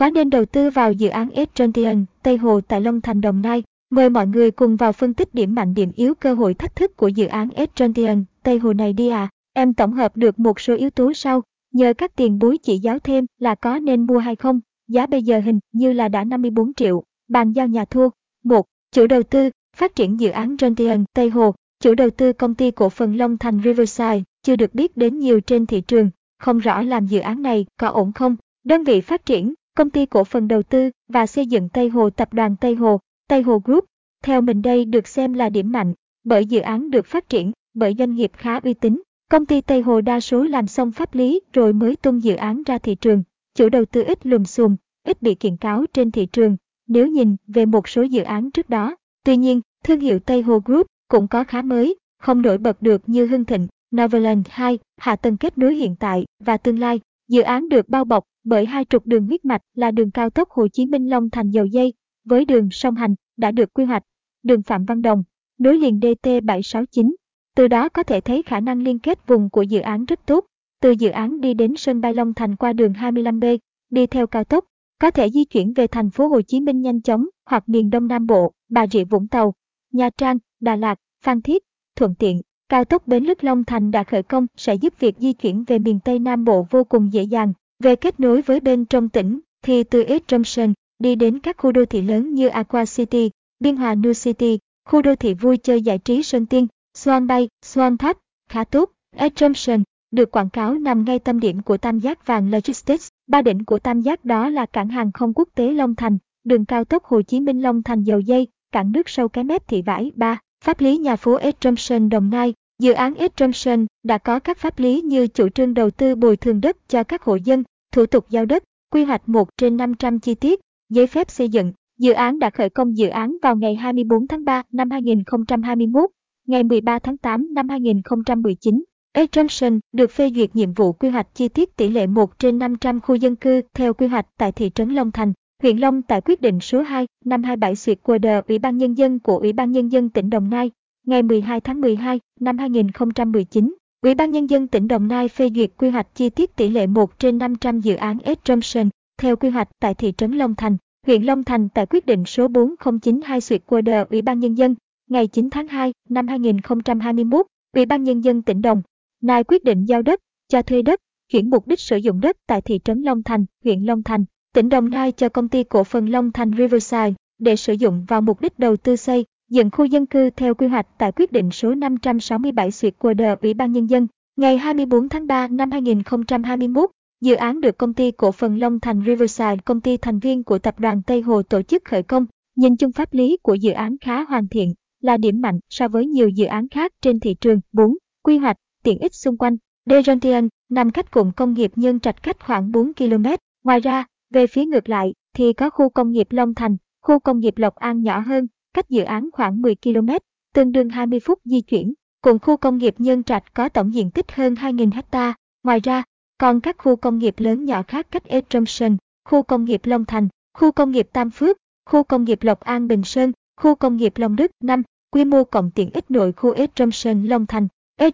Có nên đầu tư vào dự án Estrantian Tây Hồ tại Long Thành Đồng Nai? Mời mọi người cùng vào phân tích điểm mạnh điểm yếu cơ hội thách thức của dự án Estrantian Tây Hồ này đi à. Em tổng hợp được một số yếu tố sau, nhờ các tiền bối chỉ giáo thêm là có nên mua hay không. Giá bây giờ hình như là đã 54 triệu, bàn giao nhà thua. 1. Chủ đầu tư, phát triển dự án Gentian Tây Hồ, chủ đầu tư công ty cổ phần Long Thành Riverside, chưa được biết đến nhiều trên thị trường, không rõ làm dự án này có ổn không. Đơn vị phát triển, công ty cổ phần đầu tư và xây dựng Tây Hồ tập đoàn Tây Hồ, Tây Hồ Group. Theo mình đây được xem là điểm mạnh, bởi dự án được phát triển bởi doanh nghiệp khá uy tín. Công ty Tây Hồ đa số làm xong pháp lý rồi mới tung dự án ra thị trường. Chủ đầu tư ít lùm xùm, ít bị kiện cáo trên thị trường, nếu nhìn về một số dự án trước đó. Tuy nhiên, thương hiệu Tây Hồ Group cũng có khá mới, không nổi bật được như Hưng Thịnh, Novaland 2, hạ tầng kết nối hiện tại và tương lai. Dự án được bao bọc bởi hai trục đường huyết mạch là đường cao tốc Hồ Chí Minh Long Thành dầu dây, với đường song hành đã được quy hoạch, đường Phạm Văn Đồng, nối liền DT769. Từ đó có thể thấy khả năng liên kết vùng của dự án rất tốt. Từ dự án đi đến sân bay Long Thành qua đường 25B, đi theo cao tốc, có thể di chuyển về thành phố Hồ Chí Minh nhanh chóng hoặc miền Đông Nam Bộ, Bà Rịa Vũng Tàu, Nha Trang, Đà Lạt, Phan Thiết, thuận tiện. Cao tốc Bến Lức Long Thành đã khởi công sẽ giúp việc di chuyển về miền Tây Nam Bộ vô cùng dễ dàng. Về kết nối với bên trong tỉnh, thì từ East Junction đi đến các khu đô thị lớn như Aqua City, Biên Hòa New City, khu đô thị vui chơi giải trí Sơn Tiên, Swan Bay, Swan Tháp, khá tốt. East Junction được quảng cáo nằm ngay tâm điểm của tam giác vàng Logistics. Ba đỉnh của tam giác đó là cảng hàng không quốc tế Long Thành, đường cao tốc Hồ Chí Minh Long Thành dầu dây, cảng nước sâu cái mép thị vải 3. Pháp lý nhà phố East Đồng Nai, Dự án East đã có các pháp lý như chủ trương đầu tư bồi thường đất cho các hộ dân, thủ tục giao đất, quy hoạch 1 trên 500 chi tiết, giấy phép xây dựng. Dự án đã khởi công dự án vào ngày 24 tháng 3 năm 2021, ngày 13 tháng 8 năm 2019. East được phê duyệt nhiệm vụ quy hoạch chi tiết tỷ lệ 1 trên 500 khu dân cư theo quy hoạch tại thị trấn Long Thành, huyện Long tại quyết định số 2 năm 27 xuyệt của đờ Ủy ban Nhân dân của Ủy ban Nhân dân tỉnh Đồng Nai ngày 12 tháng 12 năm 2019, Ủy ban Nhân dân tỉnh Đồng Nai phê duyệt quy hoạch chi tiết tỷ lệ 1 trên 500 dự án S theo quy hoạch tại thị trấn Long Thành, huyện Long Thành tại quyết định số 4092 xuyệt của đờ Ủy ban Nhân dân ngày 9 tháng 2 năm 2021, Ủy ban Nhân dân tỉnh Đồng Nai quyết định giao đất, cho thuê đất, chuyển mục đích sử dụng đất tại thị trấn Long Thành, huyện Long Thành, tỉnh Đồng Nai cho công ty cổ phần Long Thành Riverside để sử dụng vào mục đích đầu tư xây, dựng khu dân cư theo quy hoạch tại quyết định số 567 xuyệt của đờ Ủy ban Nhân dân. Ngày 24 tháng 3 năm 2021, dự án được công ty cổ phần Long Thành Riverside, công ty thành viên của tập đoàn Tây Hồ tổ chức khởi công. Nhìn chung pháp lý của dự án khá hoàn thiện, là điểm mạnh so với nhiều dự án khác trên thị trường. 4. Quy hoạch, tiện ích xung quanh. Derontian nằm cách cụm công nghiệp Nhân Trạch cách khoảng 4 km. Ngoài ra, về phía ngược lại thì có khu công nghiệp Long Thành, khu công nghiệp Lộc An nhỏ hơn, cách dự án khoảng 10 km, tương đương 20 phút di chuyển. Cùng khu công nghiệp Nhân Trạch có tổng diện tích hơn 2.000 ha. Ngoài ra, còn các khu công nghiệp lớn nhỏ khác cách Ed khu công nghiệp Long Thành, khu công nghiệp Tam Phước, khu công nghiệp Lộc An Bình Sơn, khu công nghiệp Long Đức 5, quy mô cộng tiện ích nội khu Ed Long Thành. Ed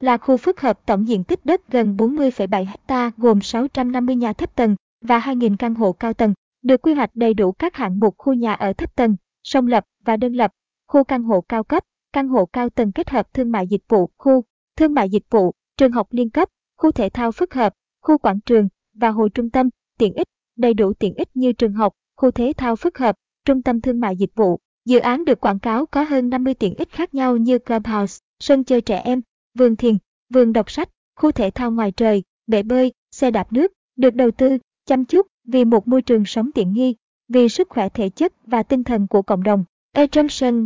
là khu phức hợp tổng diện tích đất gần 40,7 ha gồm 650 nhà thấp tầng và 2.000 căn hộ cao tầng, được quy hoạch đầy đủ các hạng mục khu nhà ở thấp tầng, song lập và đơn lập, khu căn hộ cao cấp, căn hộ cao tầng kết hợp thương mại dịch vụ, khu thương mại dịch vụ, trường học liên cấp, khu thể thao phức hợp, khu quảng trường và hồ trung tâm, tiện ích, đầy đủ tiện ích như trường học, khu thể thao phức hợp, trung tâm thương mại dịch vụ. Dự án được quảng cáo có hơn 50 tiện ích khác nhau như clubhouse, sân chơi trẻ em, vườn thiền, vườn đọc sách, khu thể thao ngoài trời, bể bơi, xe đạp nước, được đầu tư, chăm chút vì một môi trường sống tiện nghi, vì sức khỏe thể chất và tinh thần của cộng đồng. A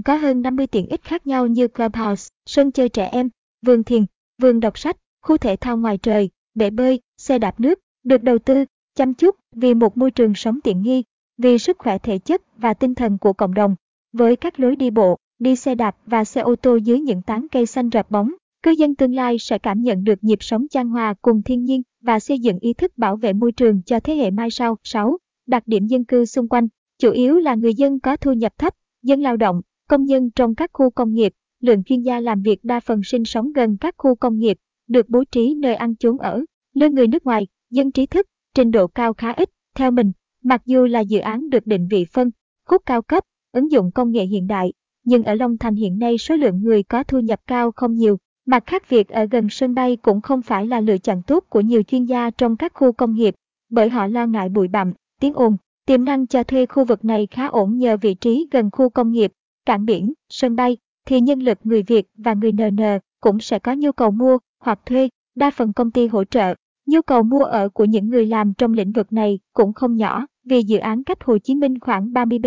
có hơn 50 tiện ích khác nhau như clubhouse, sân chơi trẻ em, vườn thiền, vườn đọc sách, khu thể thao ngoài trời, bể bơi, xe đạp nước, được đầu tư, chăm chút vì một môi trường sống tiện nghi, vì sức khỏe thể chất và tinh thần của cộng đồng. Với các lối đi bộ, đi xe đạp và xe ô tô dưới những tán cây xanh rợp bóng, cư dân tương lai sẽ cảm nhận được nhịp sống chan hòa cùng thiên nhiên và xây dựng ý thức bảo vệ môi trường cho thế hệ mai sau. 6 đặc điểm dân cư xung quanh, chủ yếu là người dân có thu nhập thấp, dân lao động, công nhân trong các khu công nghiệp, lượng chuyên gia làm việc đa phần sinh sống gần các khu công nghiệp, được bố trí nơi ăn chốn ở, nơi người nước ngoài, dân trí thức, trình độ cao khá ít. Theo mình, Mặc dù là dự án được định vị phân, khúc cao cấp, ứng dụng công nghệ hiện đại, nhưng ở Long Thành hiện nay số lượng người có thu nhập cao không nhiều. Mặt khác việc ở gần sân bay cũng không phải là lựa chọn tốt của nhiều chuyên gia trong các khu công nghiệp, bởi họ lo ngại bụi bặm, tiếng ồn. Tiềm năng cho thuê khu vực này khá ổn nhờ vị trí gần khu công nghiệp, cảng biển, sân bay, thì nhân lực người Việt và người NN cũng sẽ có nhu cầu mua hoặc thuê, đa phần công ty hỗ trợ. Nhu cầu mua ở của những người làm trong lĩnh vực này cũng không nhỏ, vì dự án cách Hồ Chí Minh khoảng 30 b,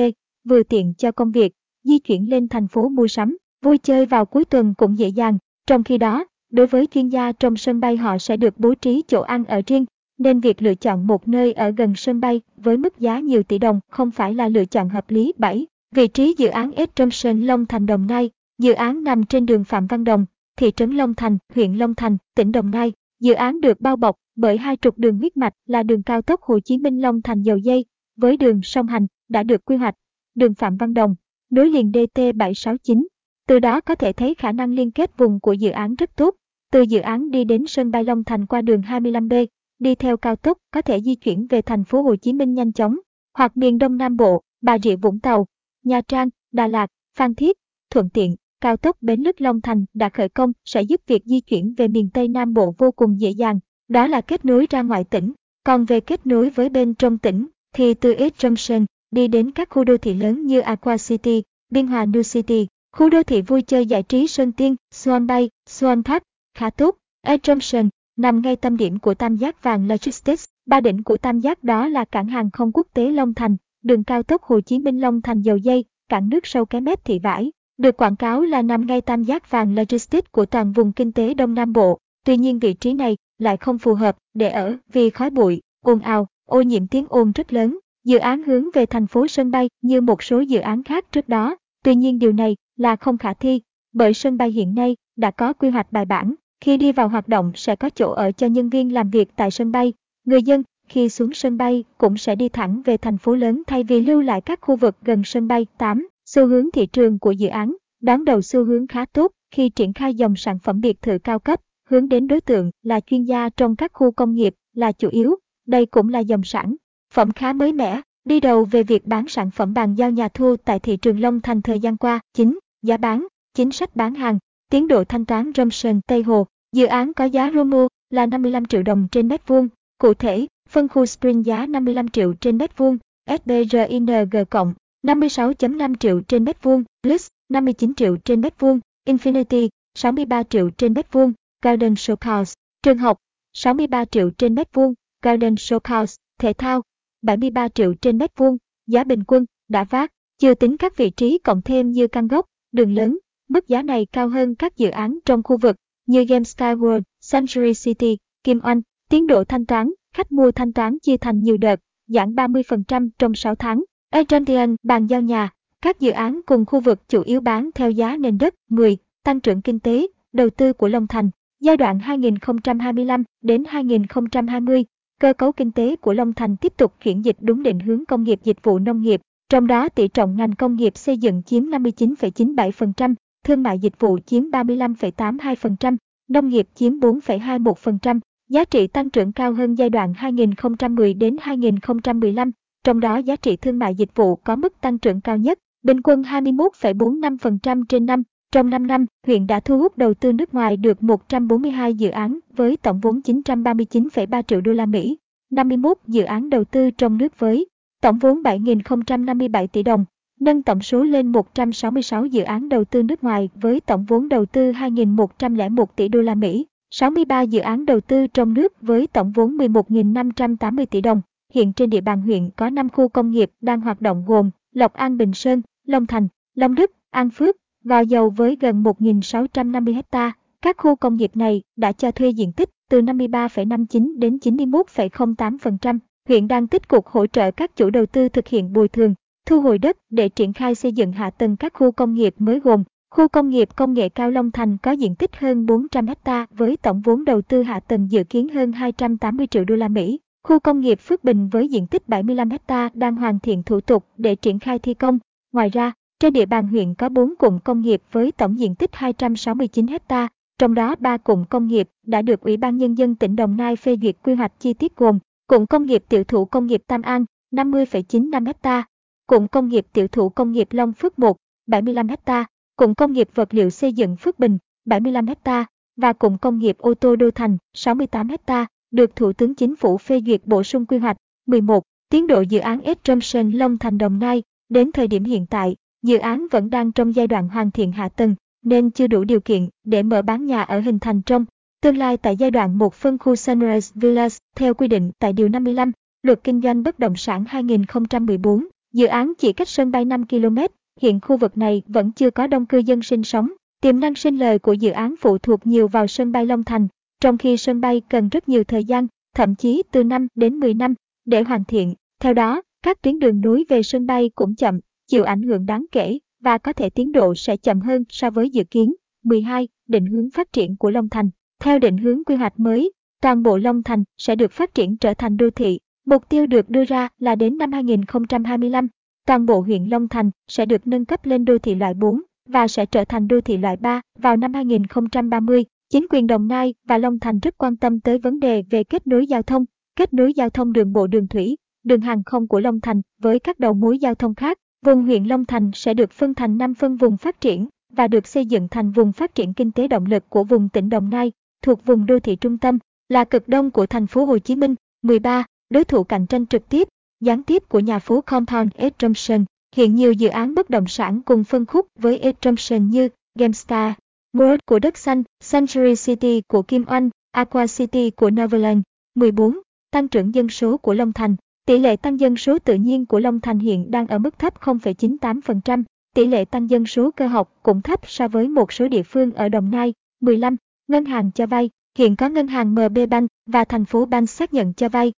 vừa tiện cho công việc, di chuyển lên thành phố mua sắm, vui chơi vào cuối tuần cũng dễ dàng. Trong khi đó, đối với chuyên gia trong sân bay họ sẽ được bố trí chỗ ăn ở riêng, nên việc lựa chọn một nơi ở gần sân bay với mức giá nhiều tỷ đồng không phải là lựa chọn hợp lý. 7. Vị trí dự án S Sơn Long Thành Đồng Nai Dự án nằm trên đường Phạm Văn Đồng, thị trấn Long Thành, huyện Long Thành, tỉnh Đồng Nai. Dự án được bao bọc bởi hai trục đường huyết mạch là đường cao tốc Hồ Chí Minh Long Thành dầu dây với đường song hành đã được quy hoạch, đường Phạm Văn Đồng, nối liền DT769. Từ đó có thể thấy khả năng liên kết vùng của dự án rất tốt. Từ dự án đi đến sân bay Long Thành qua đường 25B, đi theo cao tốc có thể di chuyển về thành phố Hồ Chí Minh nhanh chóng, hoặc miền Đông Nam Bộ, Bà Rịa Vũng Tàu, Nha Trang, Đà Lạt, Phan Thiết, thuận tiện. Cao tốc Bến Lức Long Thành đã khởi công sẽ giúp việc di chuyển về miền Tây Nam Bộ vô cùng dễ dàng, đó là kết nối ra ngoại tỉnh. Còn về kết nối với bên trong tỉnh, thì từ East Junction đi đến các khu đô thị lớn như Aqua City, Biên Hòa New City, khu đô thị vui chơi giải trí Sơn Tiên, Swan Bay, Swan Tháp, khá tốt. East nằm ngay tâm điểm của tam giác vàng Logistics. Ba đỉnh của tam giác đó là cảng hàng không quốc tế Long Thành, đường cao tốc Hồ Chí Minh Long Thành dầu dây, cảng nước sâu cái mép thị vải, được quảng cáo là nằm ngay tam giác vàng logistics của toàn vùng kinh tế Đông Nam Bộ. Tuy nhiên vị trí này lại không phù hợp để ở vì khói bụi, ồn ào, ô nhiễm tiếng ồn rất lớn. Dự án hướng về thành phố sân bay như một số dự án khác trước đó. Tuy nhiên điều này là không khả thi, bởi sân bay hiện nay đã có quy hoạch bài bản. Khi đi vào hoạt động sẽ có chỗ ở cho nhân viên làm việc tại sân bay. Người dân khi xuống sân bay cũng sẽ đi thẳng về thành phố lớn thay vì lưu lại các khu vực gần sân bay. 8. Xu hướng thị trường của dự án đón đầu xu hướng khá tốt khi triển khai dòng sản phẩm biệt thự cao cấp, hướng đến đối tượng là chuyên gia trong các khu công nghiệp là chủ yếu. Đây cũng là dòng sản phẩm khá mới mẻ, đi đầu về việc bán sản phẩm bàn giao nhà thu tại thị trường Long Thành thời gian qua. 9. Giá bán, chính sách bán hàng, tiến độ thanh toán Romson Tây Hồ. Dự án có giá Romo là 55 triệu đồng trên mét vuông. Cụ thể, phân khu Spring giá 55 triệu trên mét vuông, SBRING cộng 56.5 triệu trên mét vuông, Plus 59 triệu trên mét vuông, Infinity 63 triệu trên mét vuông, Garden Showhouse, trường học 63 triệu trên mét vuông, Garden Showhouse, thể thao 73 triệu trên mét vuông, giá bình quân đã phát, chưa tính các vị trí cộng thêm như căn gốc, đường lớn, mức giá này cao hơn các dự án trong khu vực như Game Sky World, Century City, Kim Oanh, tiến độ thanh toán, khách mua thanh toán chia thành nhiều đợt, giảm 30% trong 6 tháng. Atlantian bàn giao nhà, các dự án cùng khu vực chủ yếu bán theo giá nền đất 10, tăng trưởng kinh tế, đầu tư của Long Thành, giai đoạn 2025 đến 2020. Cơ cấu kinh tế của Long Thành tiếp tục chuyển dịch đúng định hướng công nghiệp dịch vụ nông nghiệp, trong đó tỷ trọng ngành công nghiệp xây dựng chiếm 59,97%, thương mại dịch vụ chiếm 35,82%, nông nghiệp chiếm 4,21%, giá trị tăng trưởng cao hơn giai đoạn 2010 đến 2015, trong đó giá trị thương mại dịch vụ có mức tăng trưởng cao nhất, bình quân 21,45% trên năm. Trong 5 năm, huyện đã thu hút đầu tư nước ngoài được 142 dự án với tổng vốn 939,3 triệu đô la Mỹ, 51 dự án đầu tư trong nước với tổng vốn 7.057 tỷ đồng, nâng tổng số lên 166 dự án đầu tư nước ngoài với tổng vốn đầu tư 2.101 tỷ đô la Mỹ, 63 dự án đầu tư trong nước với tổng vốn 11.580 tỷ đồng. Hiện trên địa bàn huyện có 5 khu công nghiệp đang hoạt động gồm Lộc An Bình Sơn, Long Thành, Long Đức, An Phước, Gò Dầu với gần 1.650 ha. Các khu công nghiệp này đã cho thuê diện tích từ 53,59 đến 91,08%. Huyện đang tích cực hỗ trợ các chủ đầu tư thực hiện bồi thường, thu hồi đất để triển khai xây dựng hạ tầng các khu công nghiệp mới gồm Khu công nghiệp công nghệ cao Long Thành có diện tích hơn 400 ha với tổng vốn đầu tư hạ tầng dự kiến hơn 280 triệu đô la Mỹ. Khu công nghiệp Phước Bình với diện tích 75 ha đang hoàn thiện thủ tục để triển khai thi công. Ngoài ra, trên địa bàn huyện có 4 cụm công nghiệp với tổng diện tích 269 ha, trong đó 3 cụm công nghiệp đã được Ủy ban Nhân dân tỉnh Đồng Nai phê duyệt quy hoạch chi tiết gồm cụm công nghiệp tiểu thủ công nghiệp Tam An, 50,95 ha, Cụm công nghiệp tiểu thủ công nghiệp Long Phước 1, 75 ha, Cụm công nghiệp vật liệu xây dựng Phước Bình, 75 ha và Cụm công nghiệp ô tô Đô Thành, 68 ha, được Thủ tướng Chính phủ phê duyệt bổ sung quy hoạch. 11. Tiến độ dự án S Long Thành Đồng Nai, đến thời điểm hiện tại, dự án vẫn đang trong giai đoạn hoàn thiện hạ tầng, nên chưa đủ điều kiện để mở bán nhà ở hình thành trong tương lai tại giai đoạn một phân khu Sunrise Villas theo quy định tại Điều 55, Luật Kinh doanh Bất động sản 2014. Dự án chỉ cách sân bay 5 km, hiện khu vực này vẫn chưa có đông cư dân sinh sống. Tiềm năng sinh lời của dự án phụ thuộc nhiều vào sân bay Long Thành, trong khi sân bay cần rất nhiều thời gian, thậm chí từ 5 đến 10 năm, để hoàn thiện. Theo đó, các tuyến đường nối về sân bay cũng chậm, chịu ảnh hưởng đáng kể và có thể tiến độ sẽ chậm hơn so với dự kiến. 12. Định hướng phát triển của Long Thành theo định hướng quy hoạch mới, toàn bộ Long Thành sẽ được phát triển trở thành đô thị. Mục tiêu được đưa ra là đến năm 2025, toàn bộ huyện Long Thành sẽ được nâng cấp lên đô thị loại 4 và sẽ trở thành đô thị loại 3 vào năm 2030. Chính quyền Đồng Nai và Long Thành rất quan tâm tới vấn đề về kết nối giao thông, kết nối giao thông đường bộ đường thủy, đường hàng không của Long Thành với các đầu mối giao thông khác. Vùng huyện Long Thành sẽ được phân thành 5 phân vùng phát triển và được xây dựng thành vùng phát triển kinh tế động lực của vùng tỉnh Đồng Nai, thuộc vùng đô thị trung tâm, là cực đông của thành phố Hồ Chí Minh. 13. Đối thủ cạnh tranh trực tiếp, gián tiếp của nhà phố Compound S Johnson Hiện nhiều dự án bất động sản cùng phân khúc với S Johnson như GameStar, World của Đất Xanh, Century City của Kim Oanh, Aqua City của Neverland. 14. Tăng trưởng dân số của Long Thành. Tỷ lệ tăng dân số tự nhiên của Long Thành hiện đang ở mức thấp 0,98%. Tỷ lệ tăng dân số cơ học cũng thấp so với một số địa phương ở Đồng Nai. 15. Ngân hàng cho vay. Hiện có ngân hàng MB Bank và thành phố Bank xác nhận cho vay.